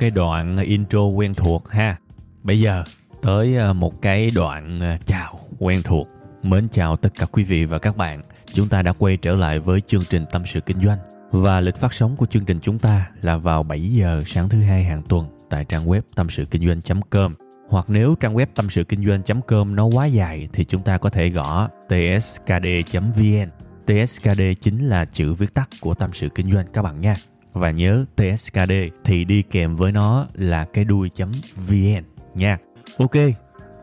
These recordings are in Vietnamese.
Cái đoạn intro quen thuộc ha. Bây giờ tới ờ, một cái đoạn ờ, chào quen thuộc. Mến chào tất cả quý vị và các bạn. Chúng ta đã quay trở lại với chương trình Tâm sự Kinh doanh. Và lịch phát sóng của chương trình chúng ta là vào 7 giờ sáng thứ hai hàng tuần tại trang web tâm sự kinh doanh.com. Hoặc nếu trang web tâm sự kinh doanh.com nó quá dài thì chúng ta có thể gõ tskd.vn. TSKD chính là chữ viết tắt của tâm sự kinh doanh các bạn nha và nhớ TSKD thì đi kèm với nó là cái đuôi chấm VN nha. Ok,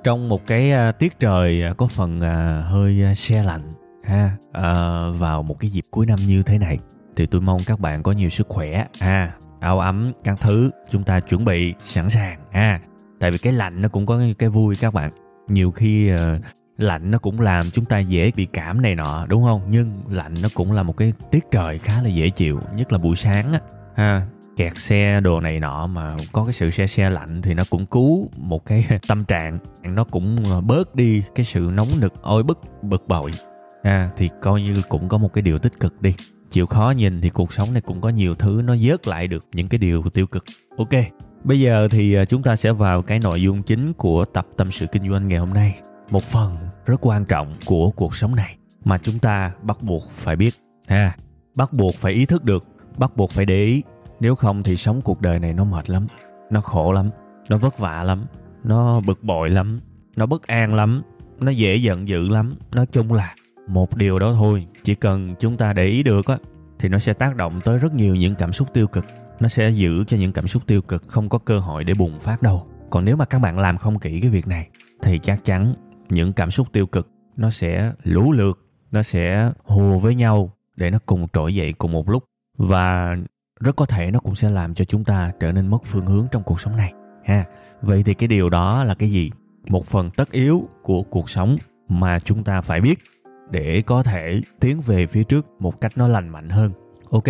trong một cái uh, tiết trời uh, có phần uh, hơi uh, xe lạnh ha uh, vào một cái dịp cuối năm như thế này thì tôi mong các bạn có nhiều sức khỏe ha. Áo ấm các thứ chúng ta chuẩn bị sẵn sàng ha. Tại vì cái lạnh nó cũng có cái vui các bạn. Nhiều khi uh, lạnh nó cũng làm chúng ta dễ bị cảm này nọ, đúng không? Nhưng lạnh nó cũng là một cái tiết trời khá là dễ chịu, nhất là buổi sáng á. Ha, kẹt xe đồ này nọ mà có cái sự xe xe lạnh thì nó cũng cứu một cái tâm trạng. Nó cũng ờ, bớt đi cái sự nóng nực oi bức, bực bội. Ha, thì coi như cũng có một cái điều tích cực đi. Chịu khó nhìn thì cuộc sống này cũng có nhiều thứ nó vớt lại được những cái điều tiêu cực. Ok, bây giờ thì ờ, chúng ta sẽ vào cái nội dung chính của tập tâm sự kinh doanh ngày hôm nay một phần rất quan trọng của cuộc sống này mà chúng ta bắt buộc phải biết, ha? Bắt buộc phải ý thức được, bắt buộc phải để ý. Nếu không thì sống cuộc đời này nó mệt lắm, nó khổ lắm, nó vất vả lắm, nó bực bội lắm, nó bất an lắm, nó dễ giận dữ lắm. Nói chung là một điều đó thôi. Chỉ cần chúng ta để ý được á, thì nó sẽ tác động tới rất nhiều những cảm xúc tiêu cực. Nó sẽ giữ cho những cảm xúc tiêu cực không có cơ hội để bùng phát đâu. Còn nếu mà các bạn làm không kỹ cái việc này, thì chắc chắn những cảm xúc tiêu cực, nó sẽ lũ lượt, nó sẽ hùa với nhau để nó cùng trỗi dậy cùng một lúc. Và rất có thể nó cũng sẽ làm cho chúng ta trở nên mất phương hướng trong cuộc sống này, ha. Vậy thì cái điều đó là cái gì? Một phần tất yếu của cuộc sống mà chúng ta phải biết để có thể tiến về phía trước một cách nó lành mạnh hơn. Ok,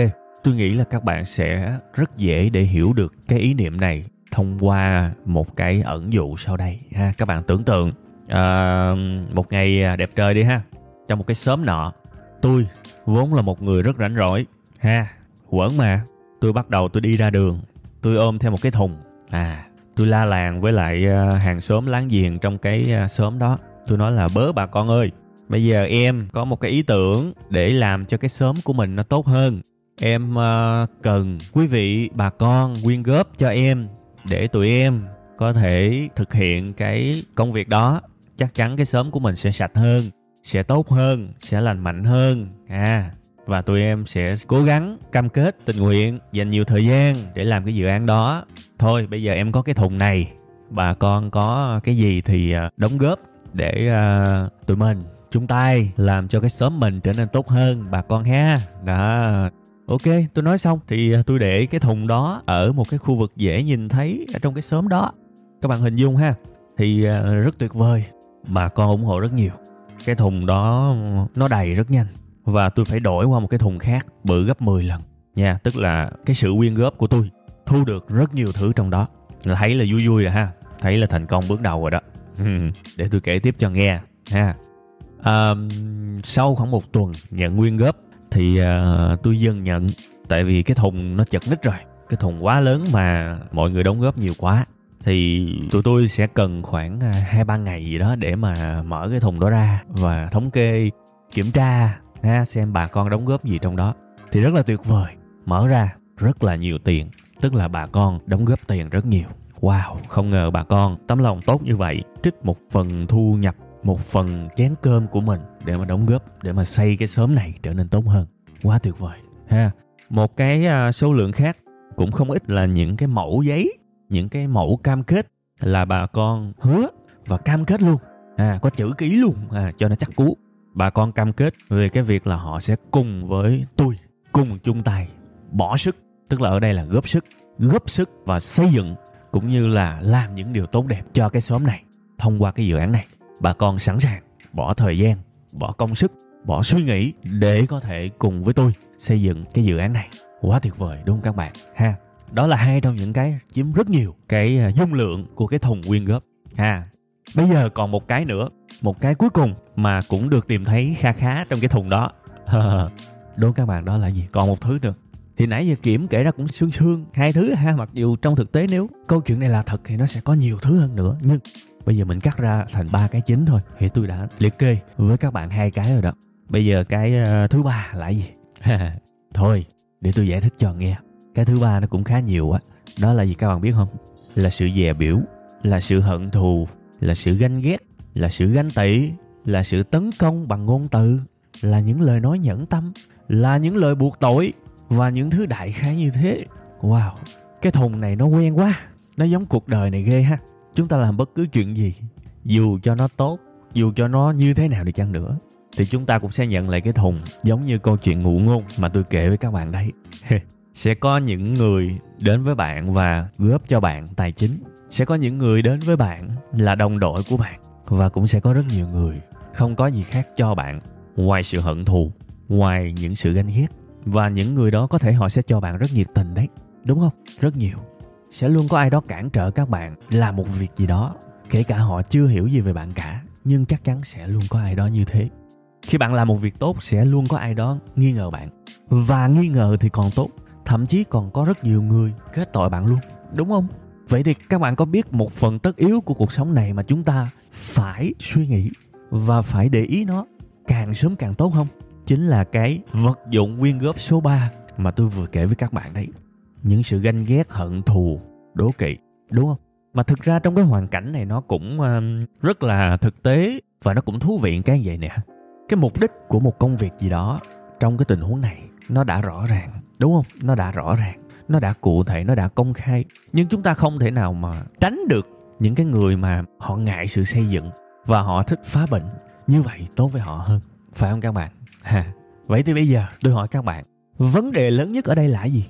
tôi nghĩ là các bạn sẽ rất dễ để hiểu được cái ý niệm này thông qua một cái ẩn dụ sau đây, ha. Các bạn tưởng tượng à, một ngày à, đẹp trời đi ha. Trong một cái xóm nọ tôi vốn là một người rất rảnh rỗi. Ha quẩn mà. Tôi bắt đầu tôi đi ra đường. Tôi ôm theo một cái thùng. À tôi la làng với lại à, hàng xóm láng giềng trong cái à, xóm đó. Tôi nói là bớ bà con ơi bây giờ em có một cái ý tưởng để làm cho cái xóm của mình nó tốt hơn. Em uh, cần quý vị bà con quyên góp cho em để tụi em có thể thực hiện cái công việc đó chắc chắn cái sớm của mình sẽ sạch hơn sẽ tốt hơn sẽ lành mạnh hơn. À và tụi em sẽ cố gắng cam kết tình nguyện dành nhiều thời gian để làm cái dự án đó. Thôi bây giờ em có cái thùng này bà con có cái gì thì ờ, đóng góp để uh, tụi mình chung tay làm cho cái xóm mình trở nên tốt hơn bà con ha. Đó. Ok tôi nói xong. Thì ờ, tôi để cái thùng đó ở một cái khu vực dễ nhìn thấy ở trong cái xóm đó. Các bạn hình dung ha. Thì uh, rất tuyệt vời bà con ủng hộ rất nhiều. Cái thùng đó nó đầy rất nhanh. Và tôi phải đổi qua một cái thùng khác bự gấp 10 lần. Nha tức là cái sự quyên góp của tôi thu được rất nhiều thứ trong đó. Là thấy là vui vui rồi ha. Thấy là thành công bước đầu rồi đó. Để tôi kể tiếp cho nghe ha. À, sau khoảng một tuần nhận quyên góp thì à, tôi dần nhận. Tại vì cái thùng nó chật ních rồi. Cái thùng quá lớn mà mọi người đóng góp nhiều quá thì tụi tôi sẽ cần khoảng à, hai ba ngày gì đó để mà mở cái thùng đó ra và thống kê kiểm tra ha, xem bà con đóng góp gì trong đó. Thì rất là tuyệt vời. Mở ra rất là nhiều tiền. Tức là bà con đóng góp tiền rất nhiều. Wow không ngờ bà con tấm lòng tốt như vậy trích một phần thu nhập một phần chén cơm của mình để mà đóng góp để mà xây cái xóm này trở nên tốt hơn. Quá tuyệt vời ha. Một cái à, số lượng khác cũng không ít là những cái mẫu giấy những cái mẫu cam kết là bà con hứa và cam kết luôn. À có chữ ký luôn. À cho nó chắc cú. Bà con cam kết về cái việc là họ sẽ cùng với tôi, cùng chung tay bỏ sức. Tức là ở đây là góp sức góp sức và xây dựng cũng như là làm những điều tốt đẹp cho cái xóm này. Thông qua cái dự án này, bà con sẵn sàng bỏ thời gian, bỏ công sức, bỏ suy nghĩ để có thể cùng với tôi xây dựng cái dự án này. Quá tuyệt vời, đúng không các bạn? Ha đó là hai trong những cái chiếm rất nhiều cái à, dung lượng của cái thùng quyên góp ha bây giờ còn một cái nữa một cái cuối cùng mà cũng được tìm thấy kha khá trong cái thùng đó. Đố các bạn đó là gì? Còn một thứ nữa. Thì nãy giờ kiểm kể ra cũng sương sương hai thứ ha mặc dù trong thực tế nếu câu chuyện này là thật thì nó sẽ có nhiều thứ hơn nữa. Nhưng bây giờ mình cắt ra thành ba cái chính thôi thì tôi đã liệt kê với các bạn hai cái rồi đó. Bây giờ cái uh, thứ ba là gì? Thôi để tôi giải thích cho nghe cái thứ ba nó cũng khá nhiều á. Đó là gì các bạn biết không? Là sự dè biểu, là sự hận thù, là sự ganh ghét, là sự ganh tị, là sự tấn công bằng ngôn từ, là những lời nói nhẫn tâm, là những lời buộc tội và những thứ đại khái như thế. Wow, cái thùng này nó quen quá, nó giống cuộc đời này ghê ha. Chúng ta làm bất cứ chuyện gì, dù cho nó tốt, dù cho nó như thế nào đi chăng nữa, thì chúng ta cũng sẽ nhận lại cái thùng giống như câu chuyện ngụ ngôn mà tôi kể với các bạn đấy. sẽ có những người đến với bạn và góp cho bạn tài chính. Sẽ có những người đến với bạn là đồng đội của bạn và cũng sẽ có rất nhiều người không có gì khác cho bạn ngoài sự hận thù, ngoài những sự ganh ghét. Và những người đó có thể họ sẽ cho bạn rất nhiệt tình đấy, đúng không? Rất nhiều. Sẽ luôn có ai đó cản trở các bạn làm một việc gì đó, kể cả họ chưa hiểu gì về bạn cả, nhưng chắc chắn sẽ luôn có ai đó như thế. Khi bạn làm một việc tốt, sẽ luôn có ai đó nghi ngờ bạn. Và nghi ngờ thì còn tốt thậm chí còn có rất nhiều người kết tội bạn luôn. Đúng không? Vậy thì các bạn có biết một phần tất yếu của cuộc sống này mà chúng ta phải suy nghĩ và phải để ý nó càng sớm càng tốt không? Chính là cái vật dụng quyên góp số 3 mà tôi vừa kể với các bạn đấy. Những sự ganh ghét hận thù đố kỵ đúng không? Mà thực ra trong cái hoàn cảnh này nó cũng uh, rất là thực tế và nó cũng thú vị cái vậy nè. Cái mục đích của một công việc gì đó trong cái tình huống này nó đã rõ ràng đúng không? Nó đã rõ ràng, nó đã cụ thể, nó đã công khai. Nhưng chúng ta không thể nào mà tránh được những cái người mà họ ngại sự xây dựng và họ thích phá bệnh như vậy tốt với họ hơn. Phải không các bạn? Ha. Vậy thì bây giờ tôi hỏi các bạn, vấn đề lớn nhất ở đây là gì?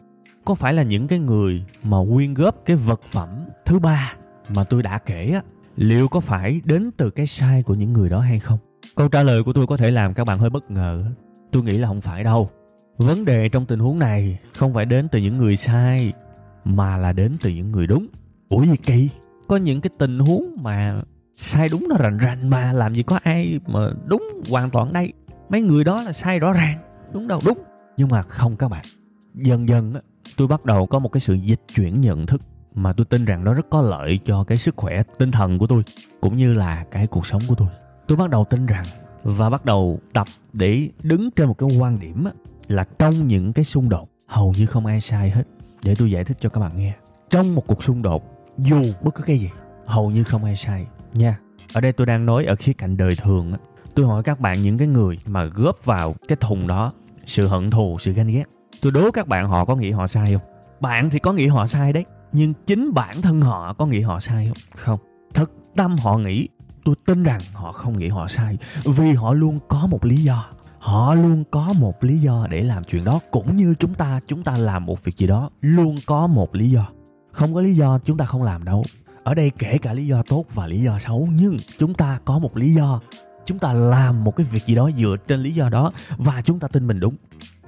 Có phải là những cái người mà quyên góp cái vật phẩm thứ ba mà tôi đã kể á, liệu có phải đến từ cái sai của những người đó hay không? Câu trả lời của tôi có thể làm các bạn hơi bất ngờ. Tôi nghĩ là không phải đâu vấn đề trong tình huống này không phải đến từ những người sai mà là đến từ những người đúng. Ủa gì kỳ? Có những cái tình huống mà sai đúng nó rành rành mà làm gì có ai mà đúng hoàn toàn đây. Mấy người đó là sai rõ ràng đúng đâu đúng. Nhưng mà không các bạn dần dần á tôi bắt đầu có một cái sự dịch chuyển nhận thức mà tôi tin rằng nó rất có lợi cho cái sức khỏe tinh thần của tôi cũng như là cái cuộc sống của tôi. Tôi bắt đầu tin rằng và bắt đầu tập để đứng trên một cái quan điểm á, là trong những cái xung đột, hầu như không ai sai hết. Để tôi giải thích cho các bạn nghe. Trong một cuộc xung đột, dù bất cứ cái gì, hầu như không ai sai. Nha, ở đây tôi đang nói ở khía cạnh đời thường á. Tôi hỏi các bạn những cái người mà góp vào cái thùng đó, sự hận thù, sự ganh ghét. Tôi đố các bạn họ có nghĩ họ sai không? Bạn thì có nghĩ họ sai đấy, nhưng chính bản thân họ có nghĩ họ sai không? Không. Thật tâm họ nghĩ, tôi tin rằng họ không nghĩ họ sai, vì họ luôn có một lý do họ luôn có một lý do để làm chuyện đó, cũng như chúng ta chúng ta làm một việc gì đó, luôn có một lý do. Không có lý do, chúng ta không làm đâu. Ở đây kể cả lý do tốt và lý do xấu, nhưng chúng ta có một lý do. Chúng ta làm một cái việc gì đó dựa trên lý do đó, và chúng ta tin mình đúng.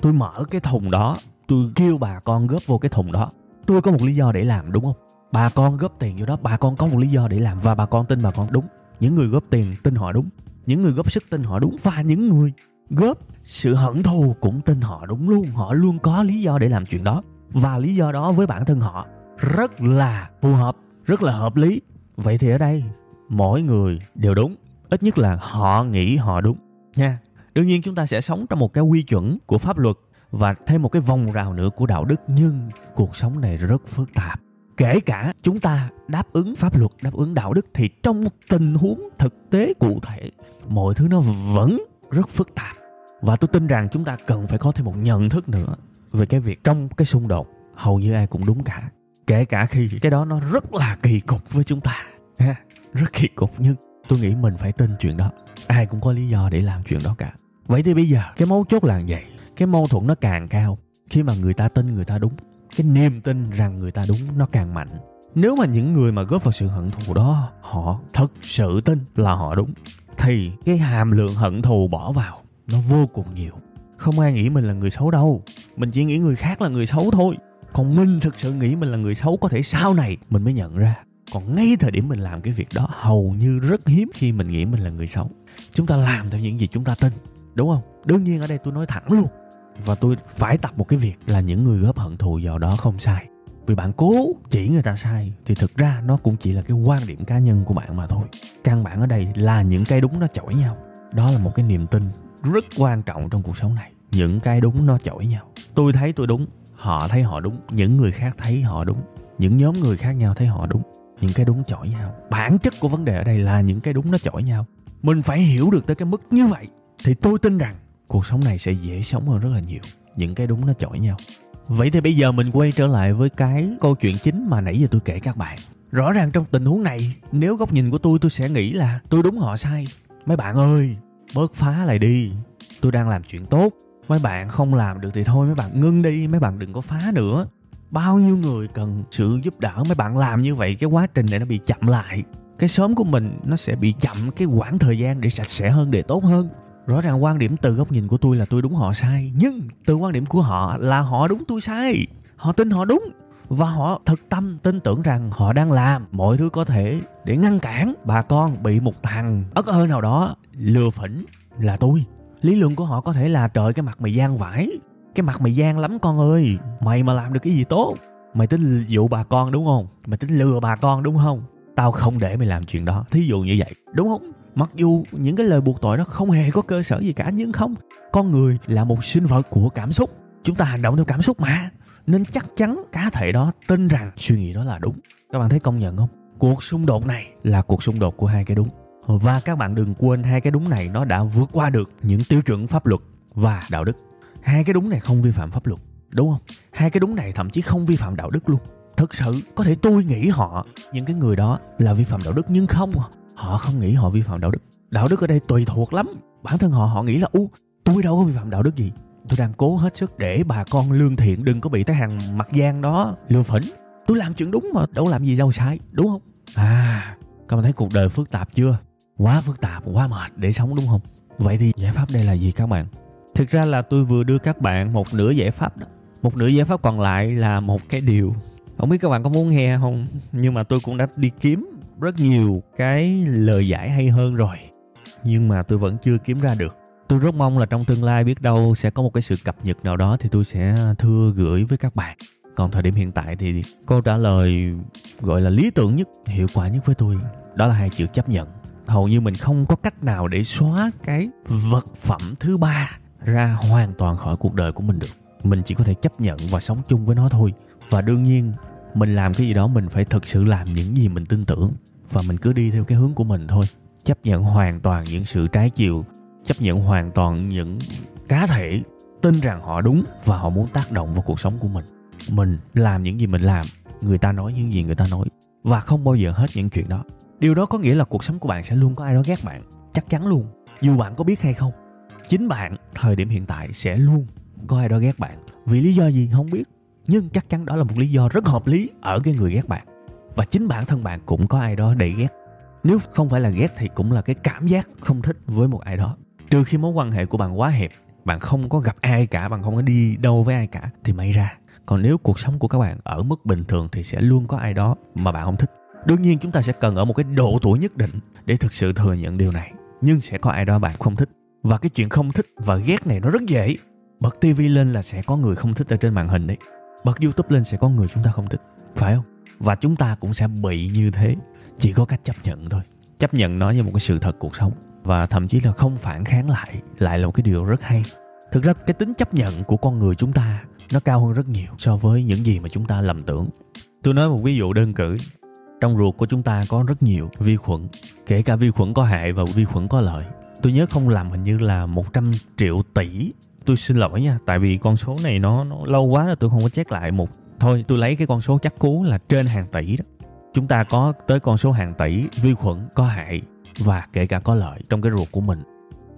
Tôi mở cái thùng đó, tôi kêu bà con góp vô cái thùng đó. Tôi có một lý do để làm, đúng không? Bà con góp tiền vô đó, bà con có một lý do để làm, và bà con tin bà con đúng. Những người góp tiền tin họ đúng. Những người góp sức tin họ đúng, và những người góp sự hận thù cũng tin họ, đúng luôn. Họ luôn có lý do để làm chuyện đó. Và lý do đó với bản thân họ rất là phù hợp, rất là hợp lý. Vậy thì ở đây, mỗi người đều đúng. Ít nhất là họ nghĩ họ đúng. Nha. Đương nhiên chúng ta sẽ sống trong một cái quy chuẩn của pháp luật và thêm một cái vòng rào nữa của đạo đức, nhưng cuộc sống này rất phức tạp. Kể cả chúng ta đáp ứng pháp luật, đáp ứng đạo đức, thì trong tình huống thực tế cụ thể, mọi thứ nó vẫn rất phức tạp và tôi tin rằng chúng ta cần phải có thêm một nhận thức nữa về cái việc trong cái xung đột, hầu như ai cũng đúng cả. Kể cả khi cái đó nó rất là kỳ cục với chúng ta rất kỳ cục. Nhưng tôi nghĩ mình phải tin chuyện đó. Ai cũng có lý do để làm chuyện đó cả. Vậy thì bây giờ, cái mấu chốt là vậy. Cái mâu thuẫn nó càng cao, khi mà người ta tin người ta đúng. Cái niềm tin rằng người ta đúng nó càng mạnh. Nếu mà những người mà góp vào sự hận thù đó, họ thật sự tin là họ đúng, thì cái hàm lượng hận thù bỏ vào nó vô cùng nhiều. Không ai nghĩ mình là người xấu đâu. Mình chỉ nghĩ người khác là người xấu thôi. Còn mình thực sự nghĩ mình là người xấu có thể sau này mình mới nhận ra. Còn ngay thời điểm mình làm cái việc đó, hầu như rất hiếm khi mình nghĩ mình là người xấu. Chúng ta làm theo những gì chúng ta tin, đúng không? Đương nhiên ở đây tôi nói thẳng luôn. Và tôi phải tập một cái việc là những người góp hận thù vào đó không sai. Vì bạn cố chỉ người ta sai thì thực ra nó cũng chỉ là cái quan điểm cá nhân của bạn mà thôi. Căn bản ở đây là những cái đúng nó chổi nhau. Đó là một cái niềm tin rất quan trọng trong cuộc sống này. Những cái đúng nó chổi nhau. Tôi thấy tôi đúng, họ thấy họ đúng, những người khác thấy họ đúng, những nhóm người khác nhau thấy họ đúng. Những cái đúng chổi nhau. Bản chất của vấn đề ở đây là những cái đúng nó chổi nhau. Mình phải hiểu được tới cái mức như vậy thì tôi tin rằng cuộc sống này sẽ dễ sống hơn rất là nhiều. Những cái đúng nó chổi nhau. Vậy thì bây giờ mình quay trở lại với cái câu chuyện chính mà nãy giờ tôi kể các bạn. Rõ ràng trong tình huống này, nếu góc nhìn của tôi tôi sẽ nghĩ là tôi đúng họ sai. Mấy bạn ơi bớt phá lại đi. Tôi đang làm chuyện tốt. Mấy bạn không làm được thì thôi, mấy bạn ngưng đi, mấy bạn đừng có phá nữa. Bao nhiêu người cần sự giúp đỡ mấy bạn làm như vậy, cái quá trình này nó bị chậm lại. Cái sớm của mình nó sẽ bị chậm, cái quãng thời gian để sạch sẽ hơn, để tốt hơn. Rõ ràng quan điểm từ góc nhìn của tôi là tôi đúng họ sai, nhưng từ quan điểm của họ là họ đúng tôi sai. Họ tin họ đúng và họ thực tâm tin tưởng rằng họ đang làm mọi thứ có thể để ngăn cản bà con bị một thằng ất ơ nào đó lừa phỉnh là tôi. Lý luận của họ có thể là, trời, cái mặt mày gian vải, cái mặt mày gian lắm con ơi, mày mà làm được cái gì tốt? Mày tính dụ bà con đúng không? Mày tính lừa bà con đúng không? Tao không để mày làm chuyện đó. Thí dụ như vậy. Đúng không? Mặc dù những cái lời buộc tội đó không hề có cơ sở gì cả, nhưng không, con người là một sinh vật của cảm xúc chúng ta hành động theo cảm xúc mà. Nên chắc chắn cá thể đó tin rằng suy nghĩ đó là đúng. Các bạn thấy công nhận không? Cuộc xung đột này là cuộc xung đột của hai cái đúng. Và các bạn đừng quên hai cái đúng này nó đã vượt qua được những tiêu chuẩn pháp luật và đạo đức. Hai cái đúng này không vi phạm pháp luật, đúng không? Hai cái đúng này thậm chí không vi phạm đạo đức luôn. Thực sự, có thể tôi nghĩ họ, những cái người đó là vi phạm đạo đức, nhưng không à. họ không nghĩ họ vi phạm đạo đức. Đạo đức ở đây tùy thuộc lắm. Bản thân họ họ nghĩ là, u, tôi đâu có vi phạm đạo đức gì tôi đang cố hết sức để bà con lương thiện đừng có bị cái hàng mặt gian đó lừa phỉnh. Tôi làm chuyện đúng mà, đâu làm gì đâu sai, đúng không? À các bạn thấy cuộc đời phức tạp chưa? Quá phức tạp, quá mệt để sống đúng không? Vậy thì giải pháp đây là gì các bạn? Thực ra là tôi vừa đưa các bạn một nửa giải pháp đó. Một nửa giải pháp còn lại là một cái điều. Không biết các bạn có muốn nghe không? Nhưng mà tôi cũng đã đi kiếm rất nhiều cái lời giải hay hơn rồi. Nhưng mà tôi vẫn chưa kiếm ra được tôi rất mong là trong tương lai biết đâu sẽ có một cái sự cập nhật nào đó thì tôi sẽ thưa gửi với các bạn. Còn thời điểm hiện tại thì câu trả lời gọi là lý tưởng nhất, hiệu quả nhất với tôi, đó là hai chữ chấp nhận. Hầu như mình không có cách nào để xóa cái vật phẩm thứ ba ra hoàn toàn khỏi cuộc đời của mình được. Mình chỉ có thể chấp nhận và sống chung với nó thôi. Và đương nhiên, mình làm cái gì đó mình phải thực sự làm những gì mình tin tưởng. Và mình cứ đi theo cái hướng của mình thôi. Chấp nhận hoàn toàn những sự trái chiều chấp nhận hoàn toàn những cá thể, tin rằng họ đúng và họ muốn tác động vào cuộc sống của mình. Mình làm những gì mình làm, người ta nói những gì người ta nói, và không bao giờ hết những chuyện đó. Điều đó có nghĩa là cuộc sống của bạn sẽ luôn có ai đó ghét bạn, chắc chắn luôn. Dù bạn có biết hay không, chính bạn, thời điểm hiện tại sẽ luôn có ai đó ghét bạn. Vì lý do gì không biết, nhưng chắc chắn đó là một lý do rất hợp lý ở cái người ghét bạn. Và chính bản thân bạn cũng có ai đó để ghét. Nếu không phải là ghét thì cũng là cái cảm giác không thích với một ai đó trừ khi mối quan hệ của bạn quá hẹp, bạn không có gặp ai cả, bạn không có đi đâu với ai cả, thì may ra. Còn nếu cuộc sống của các bạn ở mức bình thường thì sẽ luôn có ai đó mà bạn không thích. Đương nhiên chúng ta sẽ cần ở một cái độ tuổi nhất định để thực sự thừa nhận điều này. Nhưng sẽ có ai đó bạn không thích. Và cái chuyện không thích và ghét này nó rất dễ. Bật tivi lên là sẽ có người không thích ở trên màn hình đấy. Bật youtube lên sẽ có người chúng ta không thích. Phải không? Và chúng ta cũng sẽ bị như thế. Chỉ có cách chấp nhận thôi. Chấp nhận nó như một cái sự thật cuộc sống và thậm chí là không phản kháng lại lại là một cái điều rất hay. Thực ra cái tính chấp nhận của con người chúng ta nó cao hơn rất nhiều so với những gì mà chúng ta lầm tưởng. Tôi nói một ví dụ đơn cử. Trong ruột của chúng ta có rất nhiều vi khuẩn kể cả vi khuẩn có hại và vi khuẩn có lợi. Tôi nhớ không làm hình như là 100 triệu tỷ. Tôi xin lỗi nha tại vì con số này nó, nó lâu quá rồi tôi không có check lại một. Thôi tôi lấy cái con số chắc cú là trên hàng tỷ đó. Chúng ta có tới con số hàng tỷ vi khuẩn có hại và kể cả có lợi trong cái ruột của mình.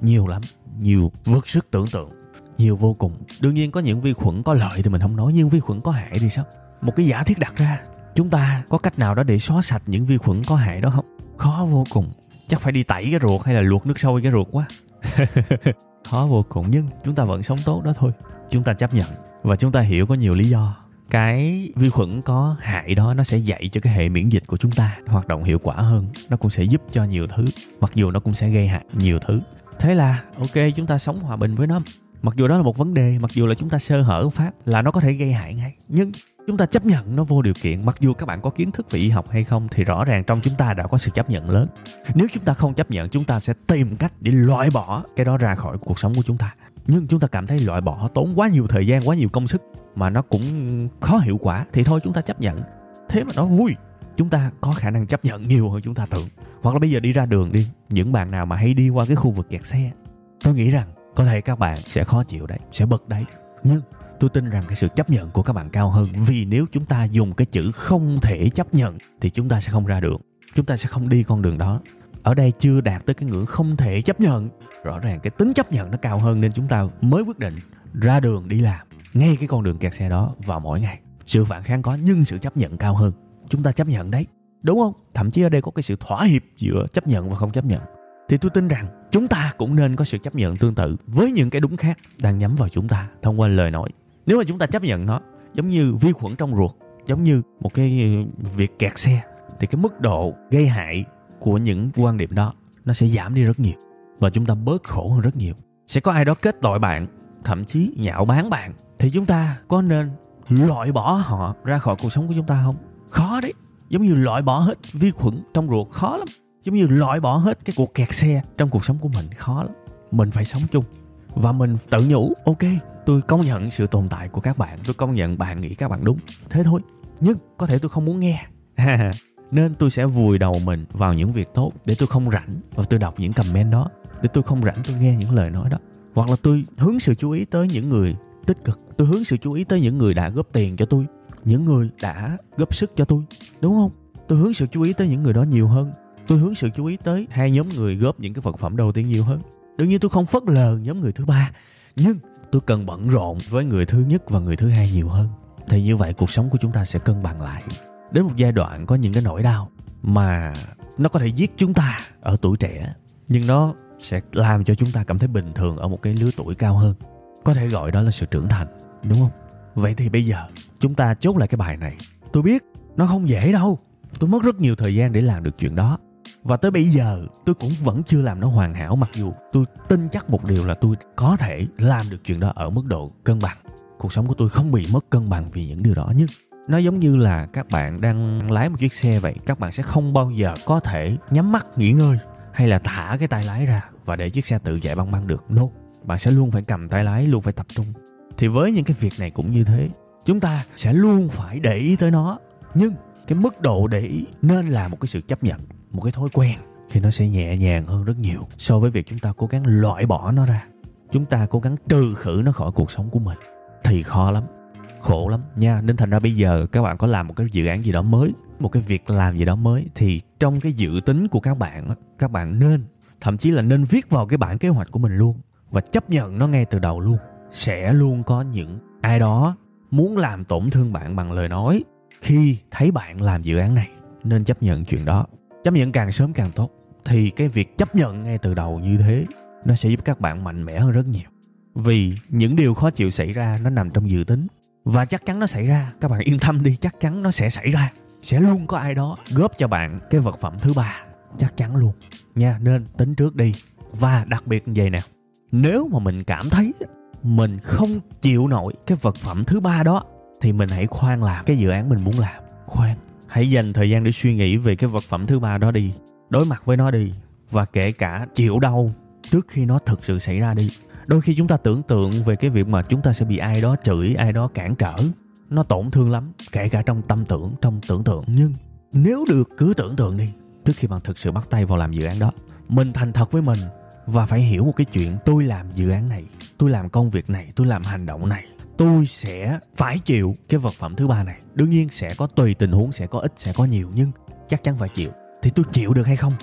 Nhiều lắm. Nhiều vượt sức tưởng tượng. Nhiều vô cùng. Đương nhiên có những vi khuẩn có lợi thì mình không nói, nhưng vi khuẩn có hại thì sao? Một cái giả thiết đặt ra, chúng ta có cách nào đó để xóa sạch những vi khuẩn có hại đó không? Khó vô cùng. Chắc phải đi tẩy cái ruột hay là luộc nước sôi cái ruột quá. Khó vô cùng, nhưng chúng ta vẫn sống tốt đó thôi. Chúng ta chấp nhận và chúng ta hiểu có nhiều lý do cái vi khuẩn có hại đó, nó sẽ dạy cho cái hệ miễn dịch của chúng ta hoạt động hiệu quả hơn. Nó cũng sẽ giúp cho nhiều thứ, mặc dù nó cũng sẽ gây hại nhiều thứ. Thế là, ok, chúng ta sống hòa bình với nó. Mặc dù đó là một vấn đề, mặc dù là chúng ta sơ hở phát là nó có thể gây hại ngay. Nhưng chúng ta chấp nhận nó vô điều kiện. Mặc dù các bạn có kiến thức về y học hay không thì rõ ràng trong chúng ta đã có sự chấp nhận lớn. Nếu chúng ta không chấp nhận, chúng ta sẽ tìm cách để loại bỏ cái đó ra khỏi cuộc sống của chúng ta. Nhưng chúng ta cảm thấy loại bỏ tốn quá nhiều thời gian, quá nhiều công sức mà nó cũng khó hiệu quả, thì thôi chúng ta chấp nhận. Thế mà nó vui, chúng ta có khả năng chấp nhận nhiều hơn chúng ta tưởng. Hoặc là bây giờ đi ra đường đi, những bạn nào mà hay đi qua cái khu vực kẹt xe, tôi nghĩ rằng có thể các bạn sẽ khó chịu đấy, sẽ bật đấy. Nhưng tôi tin rằng cái sự chấp nhận của các bạn cao hơn, vì nếu chúng ta dùng cái chữ không thể chấp nhận, thì chúng ta sẽ không ra đường. Chúng ta sẽ không đi con đường đó ở đây chưa đạt tới cái ngưỡng không thể chấp nhận. Rõ ràng cái tính chấp nhận nó cao hơn nên chúng ta mới quyết định ra đường đi làm. Ngay cái con đường kẹt xe đó vào mỗi ngày. Sự phản kháng có, nhưng sự chấp nhận cao hơn. Chúng ta chấp nhận đấy. Đúng không? Thậm chí ở đây có cái sự thỏa hiệp giữa chấp nhận và không chấp nhận. Thì tôi tin rằng chúng ta cũng nên có sự chấp nhận tương tự với những cái đúng khác đang nhắm vào chúng ta thông qua lời nói. Nếu mà chúng ta chấp nhận nó, giống như vi khuẩn trong ruột, giống như một cái việc kẹt xe, thì cái mức độ gây hại của những quan điểm đó, nó sẽ giảm đi rất nhiều và chúng ta bớt khổ hơn rất nhiều. Sẽ có ai đó kết tội bạn, thậm chí nhạo báng bạn, thì chúng ta có nên loại bỏ họ ra khỏi cuộc sống của chúng ta không? Khó đấy. Giống như loại bỏ hết vi khuẩn trong ruột khó lắm. Giống như loại bỏ hết cái cuộc kẹt xe trong cuộc sống của mình khó lắm. Mình phải sống chung và mình tự nhủ, ok, tôi công nhận sự tồn tại của các bạn, tôi công nhận bạn nghĩ các bạn đúng. Thế thôi. Nhưng có thể tôi không muốn nghe. nên tôi sẽ vùi đầu mình vào những việc tốt để tôi không rảnh và tôi đọc những comment đó, để tôi không rảnh tôi nghe những lời nói đó. Hoặc là tôi hướng sự chú ý tới những người tích cực, tôi hướng sự chú ý tới những người đã góp tiền cho tôi, những người đã góp sức cho tôi, đúng không? Tôi hướng sự chú ý tới những người đó nhiều hơn. Tôi hướng sự chú ý tới hai nhóm người góp những cái vật phẩm đầu tiên nhiều hơn. Đương nhiên tôi không phớt lờ nhóm người thứ ba, nhưng tôi cần bận rộn với người thứ nhất và người thứ hai nhiều hơn. Thì như vậy cuộc sống của chúng ta sẽ cân bằng lại đến một giai đoạn có những cái nỗi đau mà nó có thể giết chúng ta ở tuổi trẻ, nhưng nó sẽ làm cho chúng ta cảm thấy bình thường ở một cái lứa tuổi cao hơn. Có thể gọi đó là sự trưởng thành, đúng không? Vậy thì bây giờ, chúng ta chốt lại cái bài này. Tôi biết, nó không dễ đâu. Tôi mất rất nhiều thời gian để làm được chuyện đó. Và tới bây giờ, tôi cũng vẫn chưa làm nó hoàn hảo, mặc dù tôi tin chắc một điều là tôi có thể làm được chuyện đó ở mức độ cân bằng. Cuộc sống của tôi không bị mất cân bằng vì những điều đó, nhưng nó giống như là các bạn đang lái một chiếc xe vậy, các bạn sẽ không bao giờ có thể nhắm mắt nghỉ ngơi hay là thả cái tay lái ra và để chiếc xe tự chạy băng băng được. No, bạn sẽ luôn phải cầm tay lái, luôn phải tập trung. Thì với những cái việc này cũng như thế, chúng ta sẽ luôn phải để ý tới nó. Nhưng cái mức độ để ý nên là một cái sự chấp nhận, một cái thói quen thì nó sẽ nhẹ nhàng hơn rất nhiều so với việc chúng ta cố gắng loại bỏ nó ra. Chúng ta cố gắng trừ khử nó khỏi cuộc sống của mình. Thì khó lắm khổ lắm nha. Nên thành ra bây giờ các bạn có làm một cái dự án gì đó mới, một cái việc làm gì đó mới, thì trong cái dự tính của các bạn các bạn nên, thậm chí là nên viết vào cái bản kế hoạch của mình luôn và chấp nhận nó ngay từ đầu luôn. Sẽ luôn có những ai đó muốn làm tổn thương bạn bằng lời nói khi thấy bạn làm dự án này. Nên chấp nhận chuyện đó. Chấp nhận càng sớm càng tốt. Thì cái việc chấp nhận ngay từ đầu như thế, nó sẽ giúp các bạn mạnh mẽ hơn rất nhiều. Vì những điều khó chịu xảy ra nó nằm trong dự tính và chắc chắn nó xảy ra. Các bạn yên tâm đi, chắc chắn nó sẽ xảy ra. Sẽ luôn có ai đó góp cho bạn cái vật phẩm thứ ba. Chắc chắn luôn. Nha, nên tính trước đi. Và đặc biệt như vậy nè, nếu mà mình cảm thấy mình không chịu nổi cái vật phẩm thứ ba đó, thì mình hãy khoan làm cái dự án mình muốn làm. Khoan. Hãy dành thời gian để suy nghĩ về cái vật phẩm thứ ba đó đi. Đối mặt với nó đi. Và kể cả chịu đau trước khi nó thực sự xảy ra đi đôi khi chúng ta tưởng tượng về cái việc mà chúng ta sẽ bị ai đó chửi, ai đó cản trở. Nó tổn thương lắm, kể cả trong tâm tưởng, trong tưởng tượng. Nhưng nếu được, cứ tưởng tượng đi, trước khi bạn thực sự bắt tay vào làm dự án đó, mình thành thật với mình và phải hiểu một cái chuyện, tôi làm dự án này, tôi làm công việc này, tôi làm hành động này, tôi sẽ phải chịu cái vật phẩm thứ ba này. Đương nhiên sẽ có tùy tình huống, sẽ có ít, sẽ có nhiều, nhưng chắc chắn phải chịu. Thì tôi chịu được hay không?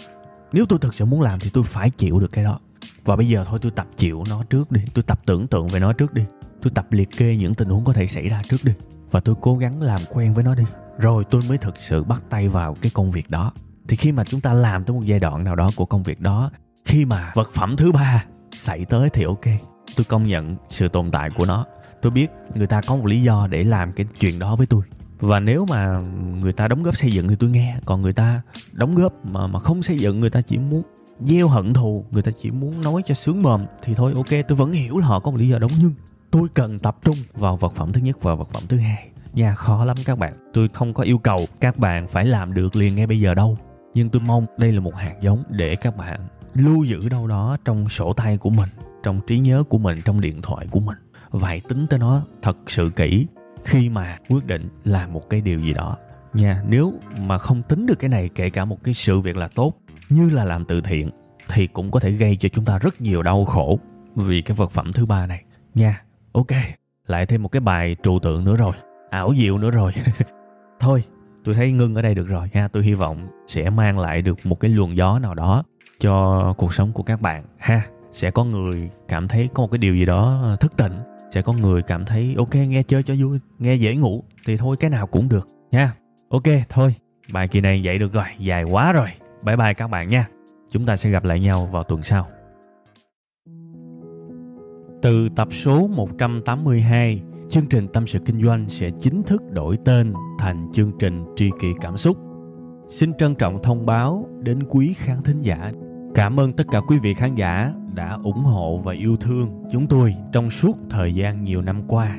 Nếu tôi thực sự muốn làm thì tôi phải chịu được cái đó và bây giờ thôi, tôi tập chịu nó trước đi. Tôi tập tưởng tượng về nó trước đi. Tôi tập liệt kê những tình huống có thể xảy ra trước đi. Và tôi cố gắng làm quen với nó đi. Rồi tôi mới thực sự bắt tay vào cái công việc đó. Thì khi mà chúng ta làm tới một giai đoạn nào đó của công việc đó, khi mà vật phẩm thứ ba xảy tới thì ok. Tôi công nhận sự tồn tại của nó. Tôi biết người ta có một lý do để làm cái chuyện đó với tôi. Và nếu mà người ta đóng góp xây dựng thì tôi nghe. Còn người ta đóng góp mà mà không xây dựng, người ta chỉ muốn gieo hận thù, người ta chỉ muốn nói cho sướng mồm thì thôi, ok, tôi vẫn hiểu là họ có một lý do đúng, nhưng tôi cần tập trung vào vật phẩm thứ nhất và vật phẩm thứ hai. Nha khó lắm các bạn. Tôi không có yêu cầu các bạn phải làm được liền ngay bây giờ đâu. Nhưng tôi mong đây là một hạt giống để các bạn lưu giữ đâu đó trong sổ tay của mình, trong trí nhớ của mình, trong điện thoại của mình. Và hãy tính tới nó thật sự kỹ khi mà quyết định làm một cái điều gì đó. Nha, nếu mà không tính được cái này kể cả một cái sự việc là tốt như là làm từ thiện thì cũng có thể gây cho chúng ta rất nhiều đau khổ vì cái vật phẩm thứ ba này. Nha, ok, lại thêm một cái bài trừu tượng nữa rồi, ảo diệu nữa rồi. Thôi, tôi thấy ngưng ở đây được rồi ha tôi hy vọng sẽ mang lại được một cái luồng gió nào đó cho cuộc sống của các bạn ha. Sẽ có người cảm thấy có một cái điều gì đó thức tỉnh, sẽ có người cảm thấy, ok, nghe chơi cho vui, nghe dễ ngủ, thì thôi, cái nào cũng được nha. Ok, thôi, bài kỳ này vậy được rồi, dài quá rồi bye bye các bạn nha. Chúng ta sẽ gặp lại nhau vào tuần sau. Từ tập số 182 chương trình tâm sự kinh doanh sẽ chính thức đổi tên thành chương trình tri kỷ cảm xúc. Xin trân trọng thông báo đến quý khán thính giả. Cảm ơn tất cả quý vị khán giả đã ủng hộ và yêu thương chúng tôi trong suốt thời gian nhiều năm qua